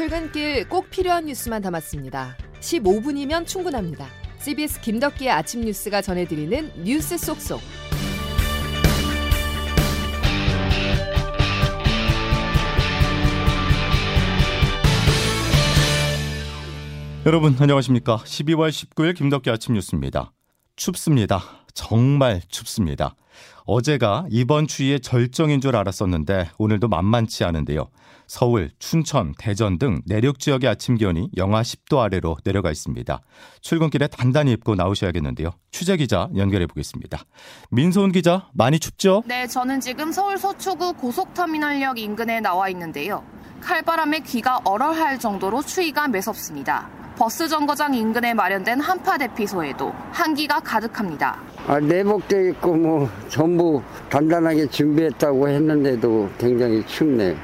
출근길 꼭 필요한 뉴스만 담았습니다. 15분이면 충분합니다. CBS 김덕기의 아침 뉴스가 전해드리는 뉴스 속속. 여러분 안녕하십니까? 12월 19일 김덕기 아침 뉴스입니다. 춥습니다. 정말 춥습니다. 어제가 이번 추위의 절정인 줄 알았었는데 오늘도 만만치 않은데요. 서울, 춘천, 대전 등 내륙 지역의 아침 기온이 영하 10도 아래로 내려가 있습니다. 출근길에 단단히 입고 나오셔야겠는데요. 취재 기자 연결해 보겠습니다. 민소은 기자, 많이 춥죠? 네, 저는 지금 서울 서초구 고속터미널역 인근에 나와 있는데요. 칼바람에 귀가 얼얼할 정도로 추위가 매섭습니다. 버스 정거장 인근에 마련된 한파 대피소에도 한기가 가득합니다. 아, 내복도 있고 뭐 전부 단단하게 준비했다고 했는데도 굉장히 춥네요.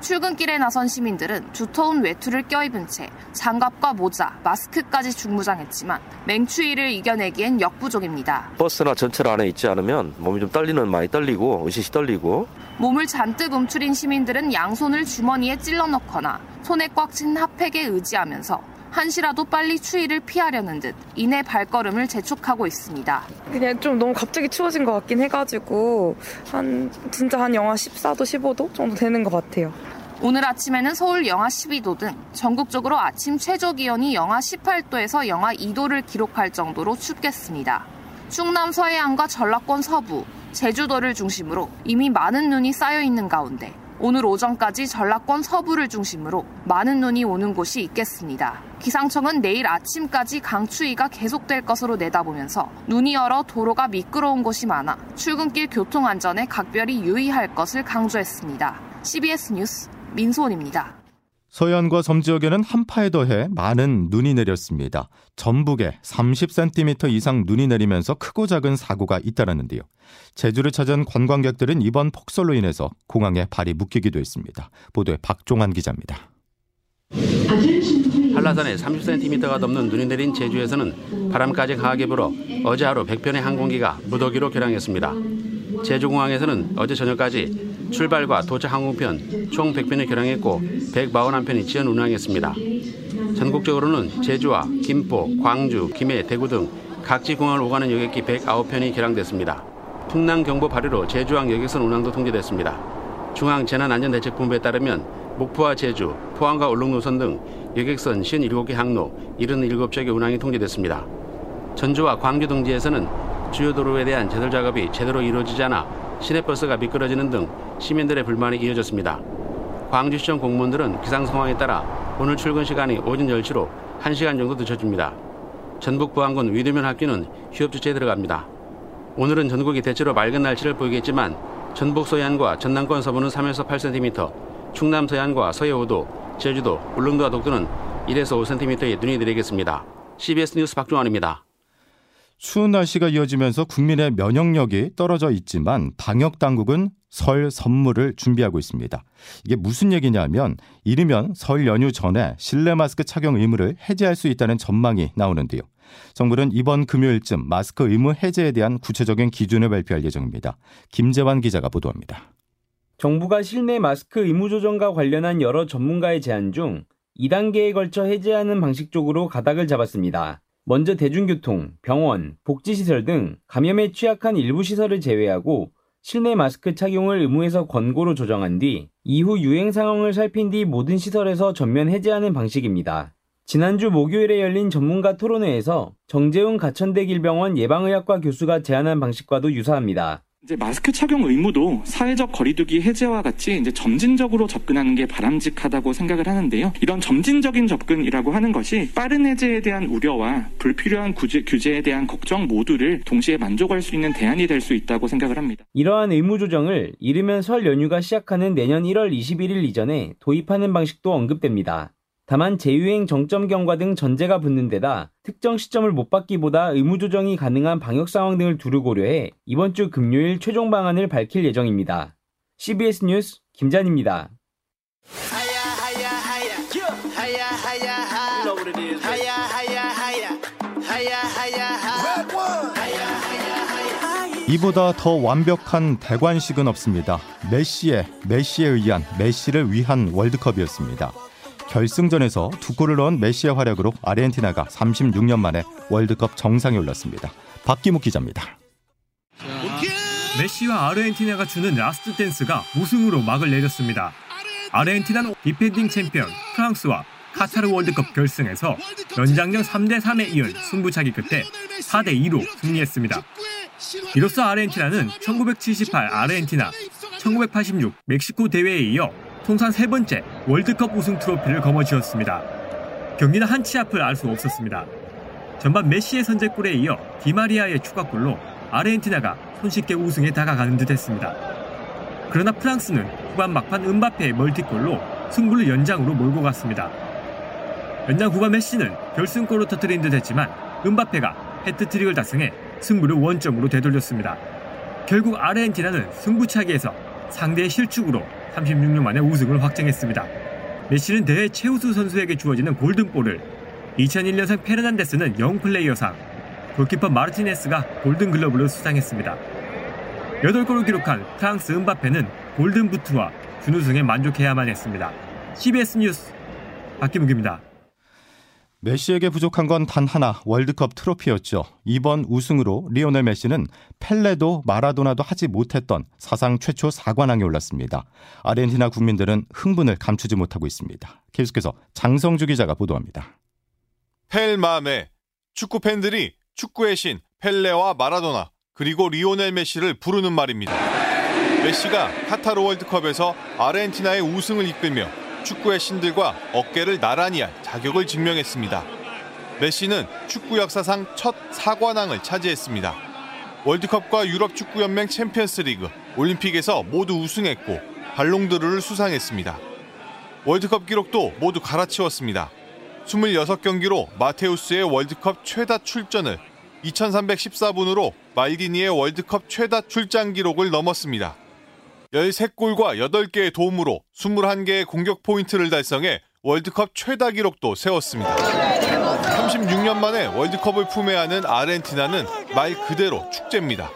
출근길에 나선 시민들은 두터운 외투를 껴입은 채 장갑과 모자, 마스크까지 중무장했지만 맹추위를 이겨내기엔 역부족입니다. 버스나 전철 안에 있지 않으면 몸이 좀 떨리는 많이 떨리고 의식이 떨리고 몸을 잔뜩 움츠린 시민들은 양손을 주머니에 찔러 넣거나 손에 꽉쥔 핫팩에 의지하면서 한시라도 빨리 추위를 피하려는 듯 이내 발걸음을 재촉하고 있습니다. 그냥 좀 너무 갑자기 추워진 것 같긴 해가지고 한 진짜 한 영하 14도, 15도 정도 되는 것 같아요. 오늘 아침에는 서울 영하 12도 등 전국적으로 아침 최저 기온이 영하 18도에서 영하 2도를 기록할 정도로 춥겠습니다. 충남 서해안과 전라권 서부, 제주도를 중심으로 이미 많은 눈이 쌓여 있는 가운데 오늘 오전까지 전라권 서부를 중심으로 많은 눈이 오는 곳이 있겠습니다. 기상청은 내일 아침까지 강추위가 계속될 것으로 내다보면서 눈이 얼어 도로가 미끄러운 곳이 많아 출근길 교통 안전에 각별히 유의할 것을 강조했습니다. CBS 뉴스 민소원입니다. 서해안과 섬 지역에는 한파에 더해 많은 눈이 내렸습니다. 전북에 30cm 이상 눈이 내리면서 크고 작은 사고가 잇따랐는데요. 제주를 찾은 관광객들은 이번 폭설로 인해서 공항에 발이 묶이기도 했습니다. 보도에 박종환 기자입니다. 한라산에 30cm가 넘는 눈이 내린 제주에서는 바람까지 강하게 불어 어제 하루 100편의 항공기가 무더기로 결항했습니다. 제주공항에서는 어제 저녁까지 출발과 도착 항공편 총 100편이 결항했고 141편이 지연 운항했습니다. 전국적으로는 제주와 김포, 광주, 김해, 대구 등 각지 공항을 오가는 여객기 109편이 결항됐습니다. 풍랑 경보 발효로 제주항 여객선 운항도 통제됐습니다. 중앙 재난안전대책본부에 따르면 목포와 제주, 포항과 울릉 노선 등 여객선 57개 항로 77척의 운항이 통제됐습니다. 전주와 광주 등지에서는 주요 도로에 대한 제설 작업이 제대로 이루어지지 않아 시내버스가 미끄러지는 등 시민들의 불만이 이어졌습니다. 광주시청 공무원들은 기상 상황에 따라 오늘 출근 시간이 오전 10시로 1시간 정도 늦춰집니다. 전북 부안군 위도면 학교는 휴업 조치에 들어갑니다. 오늘은 전국이 대체로 맑은 날씨를 보이겠지만 전북 서해안과 전남권 서부는 3에서 8cm, 충남 서해안과 서해 5도, 제주도, 울릉도와 독도는 1에서 5cm의 눈이 내리겠습니다. CBS 뉴스 박종환입니다. 추운 날씨가 이어지면서 국민의 면역력이 떨어져 있지만 방역 당국은 설 선물을 준비하고 있습니다. 이게 무슨 얘기냐면 이르면 설 연휴 전에 실내 마스크 착용 의무를 해제할 수 있다는 전망이 나오는데요. 정부는 이번 금요일쯤 마스크 의무 해제에 대한 구체적인 기준을 발표할 예정입니다. 김재환 기자가 보도합니다. 정부가 실내 마스크 의무 조정과 관련한 여러 전문가의 제안 중 2단계에 걸쳐 해제하는 방식 쪽으로 가닥을 잡았습니다. 먼저 대중교통, 병원, 복지시설 등 감염에 취약한 일부 시설을 제외하고 실내 마스크 착용을 의무에서 권고로 조정한 뒤 이후 유행 상황을 살핀 뒤 모든 시설에서 전면 해제하는 방식입니다. 지난주 목요일에 열린 전문가 토론회에서 정재훈 가천대길병원 예방의학과 교수가 제안한 방식과도 유사합니다. 이제 마스크 착용 의무도 사회적 거리두기 해제와 같이 이제 점진적으로 접근하는 게 바람직하다고 생각을 하는데요. 이런 점진적인 접근이라고 하는 것이 빠른 해제에 대한 우려와 불필요한 구제, 규제에 대한 걱정 모두를 동시에 만족할 수 있는 대안이 될 수 있다고 생각을 합니다. 이러한 의무 조정을 이르면 설 연휴가 시작하는 내년 1월 21일 이전에 도입하는 방식도 언급됩니다. 다만 재유행 정점 경과 등 전제가 붙는 데다 특정 시점을 못 받기보다 의무 조정이 가능한 방역 상황 등을 두루 고려해 이번 주 금요일 최종 방안을 밝힐 예정입니다. CBS 뉴스 김잔입니다. 이보다 더 완벽한 대관식은 없습니다. 메시의 메시에 의한 메시를 위한 월드컵이었습니다. 결승전에서 두 골을 넣은 메시의 활약으로 아르헨티나가 36년 만에 월드컵 정상에 올랐습니다. 박기묵 기자입니다. 메시와 아르헨티나가 추는 last dance가 우승으로 막을 내렸습니다. 아르헨티나는 defending 챔피언 프랑스와 카타르 월드컵 결승에서 연장전 3대 3에 이은 승부차기 끝에 4대 2로 승리했습니다. 이로써 아르헨티나는 1978 아르헨티나, 1986 멕시코 대회에 이어 통산 세 번째 월드컵 우승 트로피를 거머쥐었습니다. 경기는 한치 앞을 알 수 없었습니다. 전반 메시의 선제골에 이어 디마리아의 추가골로 아르헨티나가 손쉽게 우승에 다가가는 듯했습니다. 그러나 프랑스는 후반 막판 은바페의 멀티골로 승부를 연장으로 몰고 갔습니다. 연장 후반 메시는 결승골로 터뜨린 듯했지만 은바페가 헤트트릭을 달성해 승부를 원점으로 되돌렸습니다. 결국 아르헨티나는 승부차기에서 상대의 실축으로 36년 만에 우승을 확정했습니다. 메시는 대회 최우수 선수에게 주어지는 골든볼을 2001년생 페르난데스는 영플레이어상, 골키퍼 마르티네스가 골든글러브를 수상했습니다. 8골을 기록한 프랑스 은바페는 골든부트와 준우승에 만족해야만 했습니다. CBS 뉴스 박기묵입니다. 메시에게 부족한 건 단 하나 월드컵 트로피였죠. 이번 우승으로 리오넬 메시는 펠레도 마라도나도 하지 못했던 사상 최초 4관왕에 올랐습니다. 아르헨티나 국민들은 흥분을 감추지 못하고 있습니다. 계속해서 장성주 기자가 보도합니다. 펠마메 축구 팬들이 축구의 신 펠레와 마라도나 그리고 리오넬 메시를 부르는 말입니다. 메시가 카타르 월드컵에서 아르헨티나의 우승을 이끌며 축구의 신들과 어깨를 나란히 할 자격을 증명했습니다. 메시는 축구 역사상 첫 4관왕을 차지했습니다. 월드컵과 유럽 축구 연맹 챔피언스 리그, 올림픽에서 모두 우승했고 발롱도르를 수상했습니다. 월드컵 기록도 모두 갈아치웠습니다. 26경기로 마테우스의 월드컵 최다 출전을 2314분으로 말디니의 월드컵 최다 출장 기록을 넘었습니다. 13골과 8개의 도움으로 21개의 공격 포인트를 달성해 월드컵 최다 기록도 세웠습니다. 36년 만에 월드컵을 품에 안은 아르헨티나는 말 그대로 축제입니다.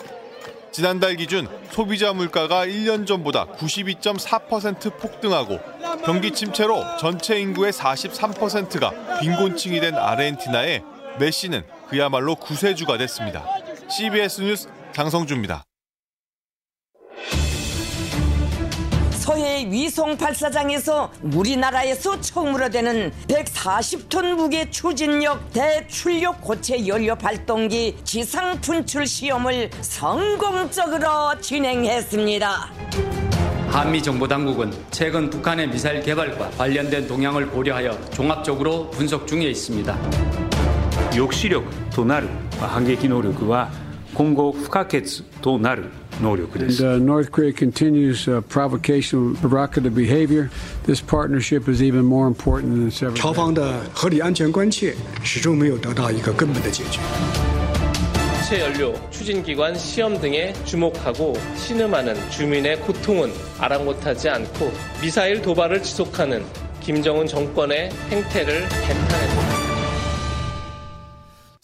지난달 기준 소비자 물가가 1년 전보다 92.4% 폭등하고 경기 침체로 전체 인구의 43%가 빈곤층이 된 아르헨티나에 메시는 그야말로 구세주가 됐습니다. CBS 뉴스 장성주입니다. 서해 위성 발사장에서 우리나라에서 처음으로 되는 140톤 무게 추진력 대출력 고체 연료 발동기 지상 분출 시험을 성공적으로 진행했습니다. 한미 정보당국은 최근 북한의 미사일 개발과 관련된 동향을 고려하여 종합적으로 분석 중에 있습니다. 抑止力となる反撃能力は今後不可欠となる 能力です。 And, uh, North Korea continues uh, provocation of provocative behavior. This partnership is even more important than it's ever 朝 been. 方的合理安全关切始终没有得到一个根本的解决。 고체 연료 추진 기관 시험 등에 주목하고 신음하는 주민의 고통은 아랑곳하지 않고 미사일 도발을 지속하는 김정은 정권의 행태를 개탄했습니다.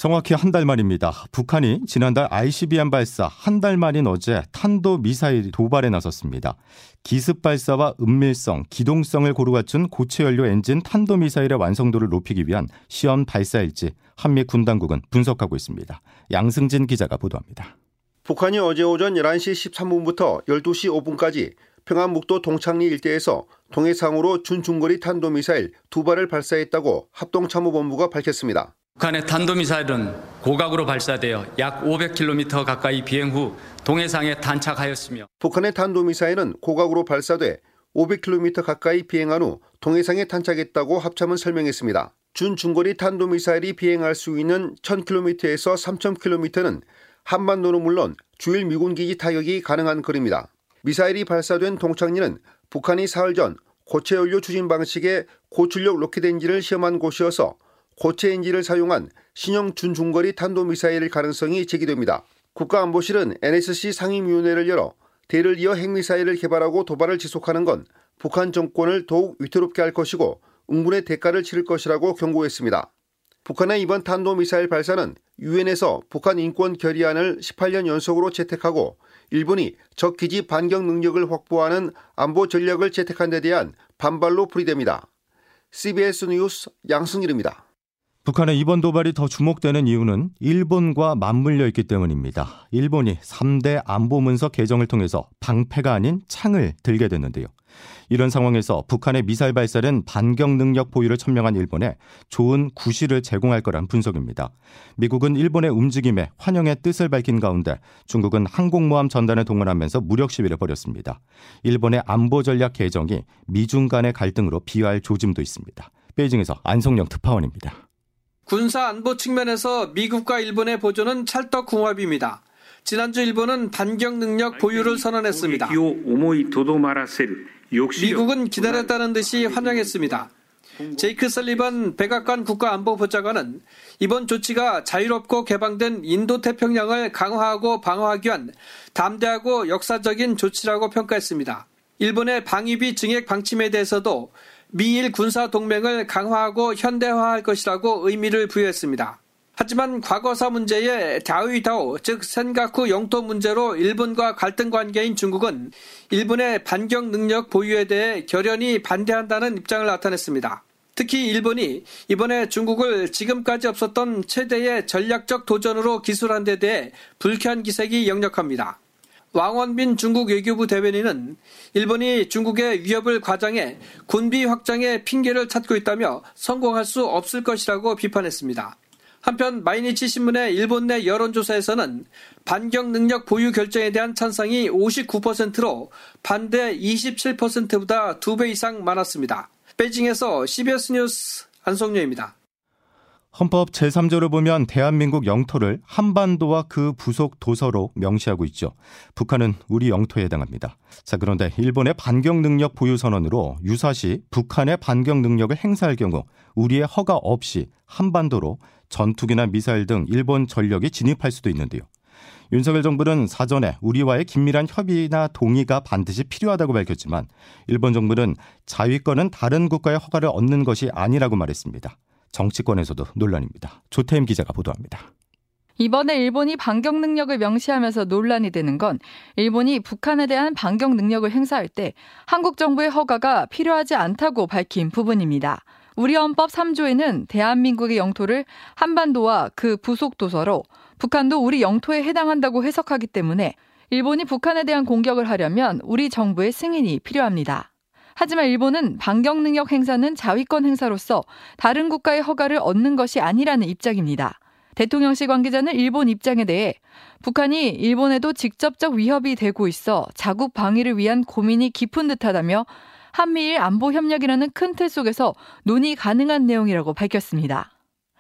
정확히 한 달 만입니다. 북한이 지난달 ICBM 발사 한 달 만인 어제 탄도 미사일 도발에 나섰습니다. 기습 발사와 은밀성, 기동성을 고루 갖춘 고체 연료 엔진 탄도 미사일의 완성도를 높이기 위한 시험 발사일지 한미 군 당국은 분석하고 있습니다. 양승진 기자가 보도합니다. 북한이 어제 오전 11시 13분부터 12시 5분까지 평안북도 동창리 일대에서 동해상으로 준중거리 탄도미사일 두 발을 발사했다고 합동참모본부가 밝혔습니다. 북한의 탄도미사일은 고각으로 발사되어 약 500km 가까이 비행 후 동해상에 탄착하였으며 북한의 탄도미사일은 고각으로 발사돼 500km 가까이 비행한 후 동해상에 탄착했다고 합참은 설명했습니다. 준중거리 탄도미사일이 비행할 수 있는 1000km에서 3000km는 한반도는 물론 주일 미군 기지 타격이 가능한 거리입니다. 미사일이 발사된 동창리는 북한이 사흘 전 고체 연료 추진 방식의 고출력 로켓 엔진을 시험한 곳이어서 고체 엔진을 사용한 신형 준중거리 탄도미사일 가능성이 제기됩니다. 국가안보실은 NSC 상임위원회를 열어 대를 이어 핵미사일을 개발하고 도발을 지속하는 건 북한 정권을 더욱 위태롭게 할 것이고 응분의 대가를 치를 것이라고 경고했습니다. 북한의 이번 탄도미사일 발사는 유엔에서 북한 인권 결의안을 18년 연속으로 채택하고 일본이 적기지 반경 능력을 확보하는 안보 전략을 채택한 데 대한 반발로 풀이됩니다. CBS 뉴스 양승일입니다. 북한의 이번 도발이 더 주목되는 이유는 일본과 맞물려 있기 때문입니다. 일본이 3대 안보 문서 개정을 통해서 방패가 아닌 창을 들게 됐는데요. 이런 상황에서 북한의 미사일 발사는 반경 능력 보유를 천명한 일본에 좋은 구실을 제공할 거란 분석입니다. 미국은 일본의 움직임에 환영의 뜻을 밝힌 가운데 중국은 항공모함 전단을 동원하면서 무력 시위를 벌였습니다. 일본의 안보 전략 개정이 미중 간의 갈등으로 비화할 조짐도 있습니다. 베이징에서 안성영 특파원입니다. 군사 안보 측면에서 미국과 일본의 보조는 찰떡궁합입니다. 지난주 일본은 반경 능력 보유를 선언했습니다. 미국은 기다렸다는 듯이 환영했습니다. 제이크 설리번 백악관 국가안보보좌관은 이번 조치가 자유롭고 개방된 인도 태평양을 강화하고 방어하기 위한 담대하고 역사적인 조치라고 평가했습니다. 일본의 방위비 증액 방침에 대해서도 미일 군사 동맹을 강화하고 현대화할 것이라고 의미를 부여했습니다. 하지만 과거사 문제의 다위다오 즉 센가쿠 영토 문제로 일본과 갈등 관계인 중국은 일본의 반경 능력 보유에 대해 결연히 반대한다는 입장을 나타냈습니다. 특히 일본이 이번에 중국을 지금까지 없었던 최대의 전략적 도전으로 기술한 데 대해 불쾌한 기색이 역력합니다. 왕원빈 중국 외교부 대변인은 일본이 중국의 위협을 과장해 군비 확장에 핑계를 찾고 있다며 성공할 수 없을 것이라고 비판했습니다. 한편 마이니치 신문의 일본 내 여론조사에서는 반경 능력 보유 결정에 대한 찬성이 59%로 반대 27%보다 2배 이상 많았습니다. 베이징에서 CBS 뉴스 안성료입니다. 헌법 제3조를 보면 대한민국 영토를 한반도와 그 부속 도서로 명시하고 있죠. 북한은 우리 영토에 해당합니다. 자, 그런데 일본의 반경 능력 보유 선언으로 유사시 북한의 반경 능력을 행사할 경우 우리의 허가 없이 한반도로 전투기나 미사일 등 일본 전력이 진입할 수도 있는데요. 윤석열 정부는 사전에 우리와의 긴밀한 협의나 동의가 반드시 필요하다고 밝혔지만 일본 정부는 자위권은 다른 국가의 허가를 얻는 것이 아니라고 말했습니다. 정치권에서도 논란입니다. 조태임 기자가 보도합니다. 이번에 일본이 반경 능력을 명시하면서 논란이 되는 건 일본이 북한에 대한 반경 능력을 행사할 때 한국 정부의 허가가 필요하지 않다고 밝힌 부분입니다. 우리 헌법 3조에는 대한민국의 영토를 한반도와 그 부속 도서로 북한도 우리 영토에 해당한다고 해석하기 때문에 일본이 북한에 대한 공격을 하려면 우리 정부의 승인이 필요합니다. 하지만 일본은 반경 능력 행사는 자위권 행사로서 다른 국가의 허가를 얻는 것이 아니라는 입장입니다. 대통령실 관계자는 일본 입장에 대해 북한이 일본에도 직접적 위협이 되고 있어 자국 방위를 위한 고민이 깊은 듯하다며 한미일 안보 협력이라는 큰 틀 속에서 논의 가능한 내용이라고 밝혔습니다.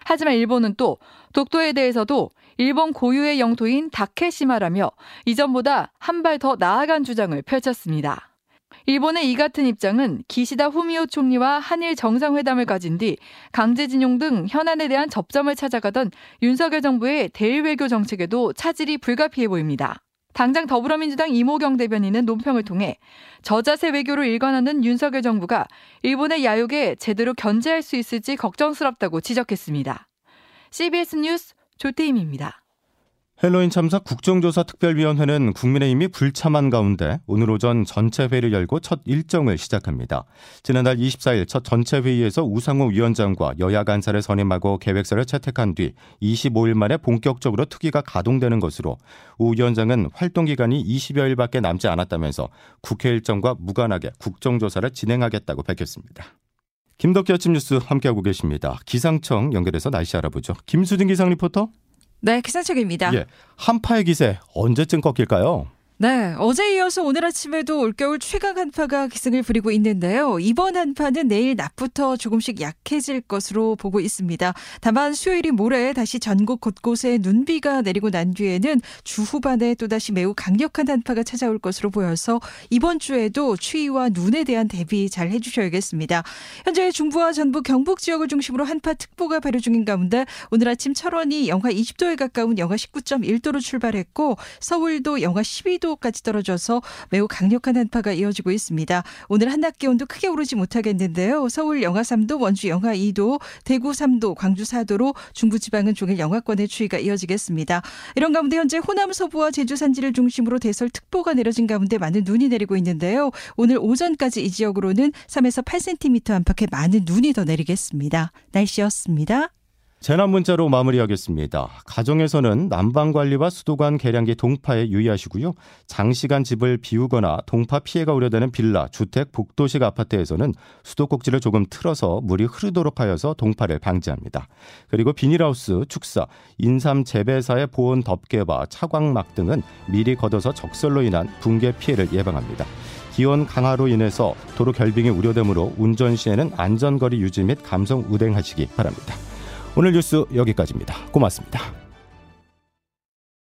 하지만 일본은 또 독도에 대해서도 일본 고유의 영토인 다케시마라며 이전보다 한 발 더 나아간 주장을 펼쳤습니다. 일본의 이 같은 입장은 기시다 후미오 총리와 한일 정상회담을 가진 뒤 강제징용 등 현안에 대한 접점을 찾아가던 윤석열 정부의 대일 외교 정책에도 차질이 불가피해 보입니다. 당장 더불어민주당 이모경 대변인은 논평을 통해 저자세 외교로 일관하는 윤석열 정부가 일본의 야욕에 제대로 견제할 수 있을지 걱정스럽다고 지적했습니다. CBS 뉴스 조태임입니다. 헬로윈 참사 국정조사 특별위원회는 국민의힘이 불참한 가운데 오늘 오전 전체 회의를 열고 첫 일정을 시작합니다. 지난달 24일 첫 전체 회의에서 우상호 위원장과 여야 간사를 선임하고 계획서를 채택한 뒤 25일 만에 본격적으로 특위가 가동되는 것으로 우 위원장은 활동 기간이 20여일밖에 남지 않았다면서 국회 일정과 무관하게 국정조사를 진행하겠다고 밝혔습니다. 김덕기 아침 뉴스 함께하고 계십니다. 기상청 연결해서 날씨 알아보죠. 김수진 기상 리포터. 네, 기상청입니다. 예, 한파의 기세 언제쯤 꺾일까요? 네, 어제 이어서 오늘 아침에도 올겨울 최강 한파가 기승을 부리고 있는데요. 이번 한파는 내일 낮부터 조금씩 약해질 것으로 보고 있습니다. 다만 수요일이 모레 다시 전국 곳곳에 눈비가 내리고 난 뒤에는 주 후반에 또다시 매우 강력한 한파가 찾아올 것으로 보여서 이번 주에도 추위와 눈에 대한 대비 잘 해주셔야겠습니다. 현재 중부와 전북 경북 지역을 중심으로 한파특보가 발효 중인 가운데 오늘 아침 철원이 영하 20도에 가까운 영하 19.1도로 출발했고 서울도 영하 12도 8도까지 떨어져서 매우 강력한 한파가 이어지고 있습니다. 오늘 한낮 기온도 크게 오르지 못하겠는데요. 서울 영하 3도, 원주 영하 2도, 대구 3도, 광주 4도로 중부지방은 종일 영하권의 추위가 이어지겠습니다. 이런 가운데 현재 호남 서부와 제주 산지를 중심으로 대설특보가 내려진 가운데 많은 눈이 내리고 있는데요. 오늘 오전까지 이 지역으로는 3에서 8cm 안팎의 많은 눈이 더 내리겠습니다. 날씨였습니다. 재난 문자로 마무리하겠습니다. 가정에서는 난방 관리와 수도관 계량기 동파에 유의하시고요. 장시간 집을 비우거나 동파 피해가 우려되는 빌라, 주택, 복도식 아파트에서는 수도꼭지를 조금 틀어서 물이 흐르도록 하여서 동파를 방지합니다. 그리고 비닐하우스, 축사, 인삼 재배사의 보온 덮개와 차광막 등은 미리 걷어서 적설로 인한 붕괴 피해를 예방합니다. 기온 강화로 인해서 도로 결빙이 우려되므로 운전 시에는 안전거리 유지 및 감성 운행하시기 바랍니다. 오늘 뉴스 여기까지입니다. 고맙습니다.